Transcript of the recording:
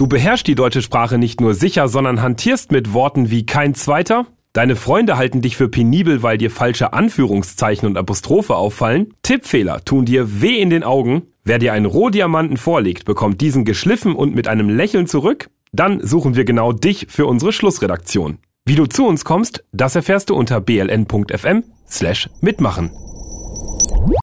Du beherrschst die deutsche Sprache nicht nur sicher, sondern hantierst mit Worten wie kein zweiter? Deine Freunde halten dich für penibel, weil dir falsche Anführungszeichen und Apostrophe auffallen? Tippfehler tun dir weh in den Augen? Wer dir einen Rohdiamanten vorlegt, bekommt diesen geschliffen und mit einem Lächeln zurück? Dann suchen wir genau dich für unsere Schlussredaktion. Wie du zu uns kommst, das erfährst du unter bln.fm slash mitmachen.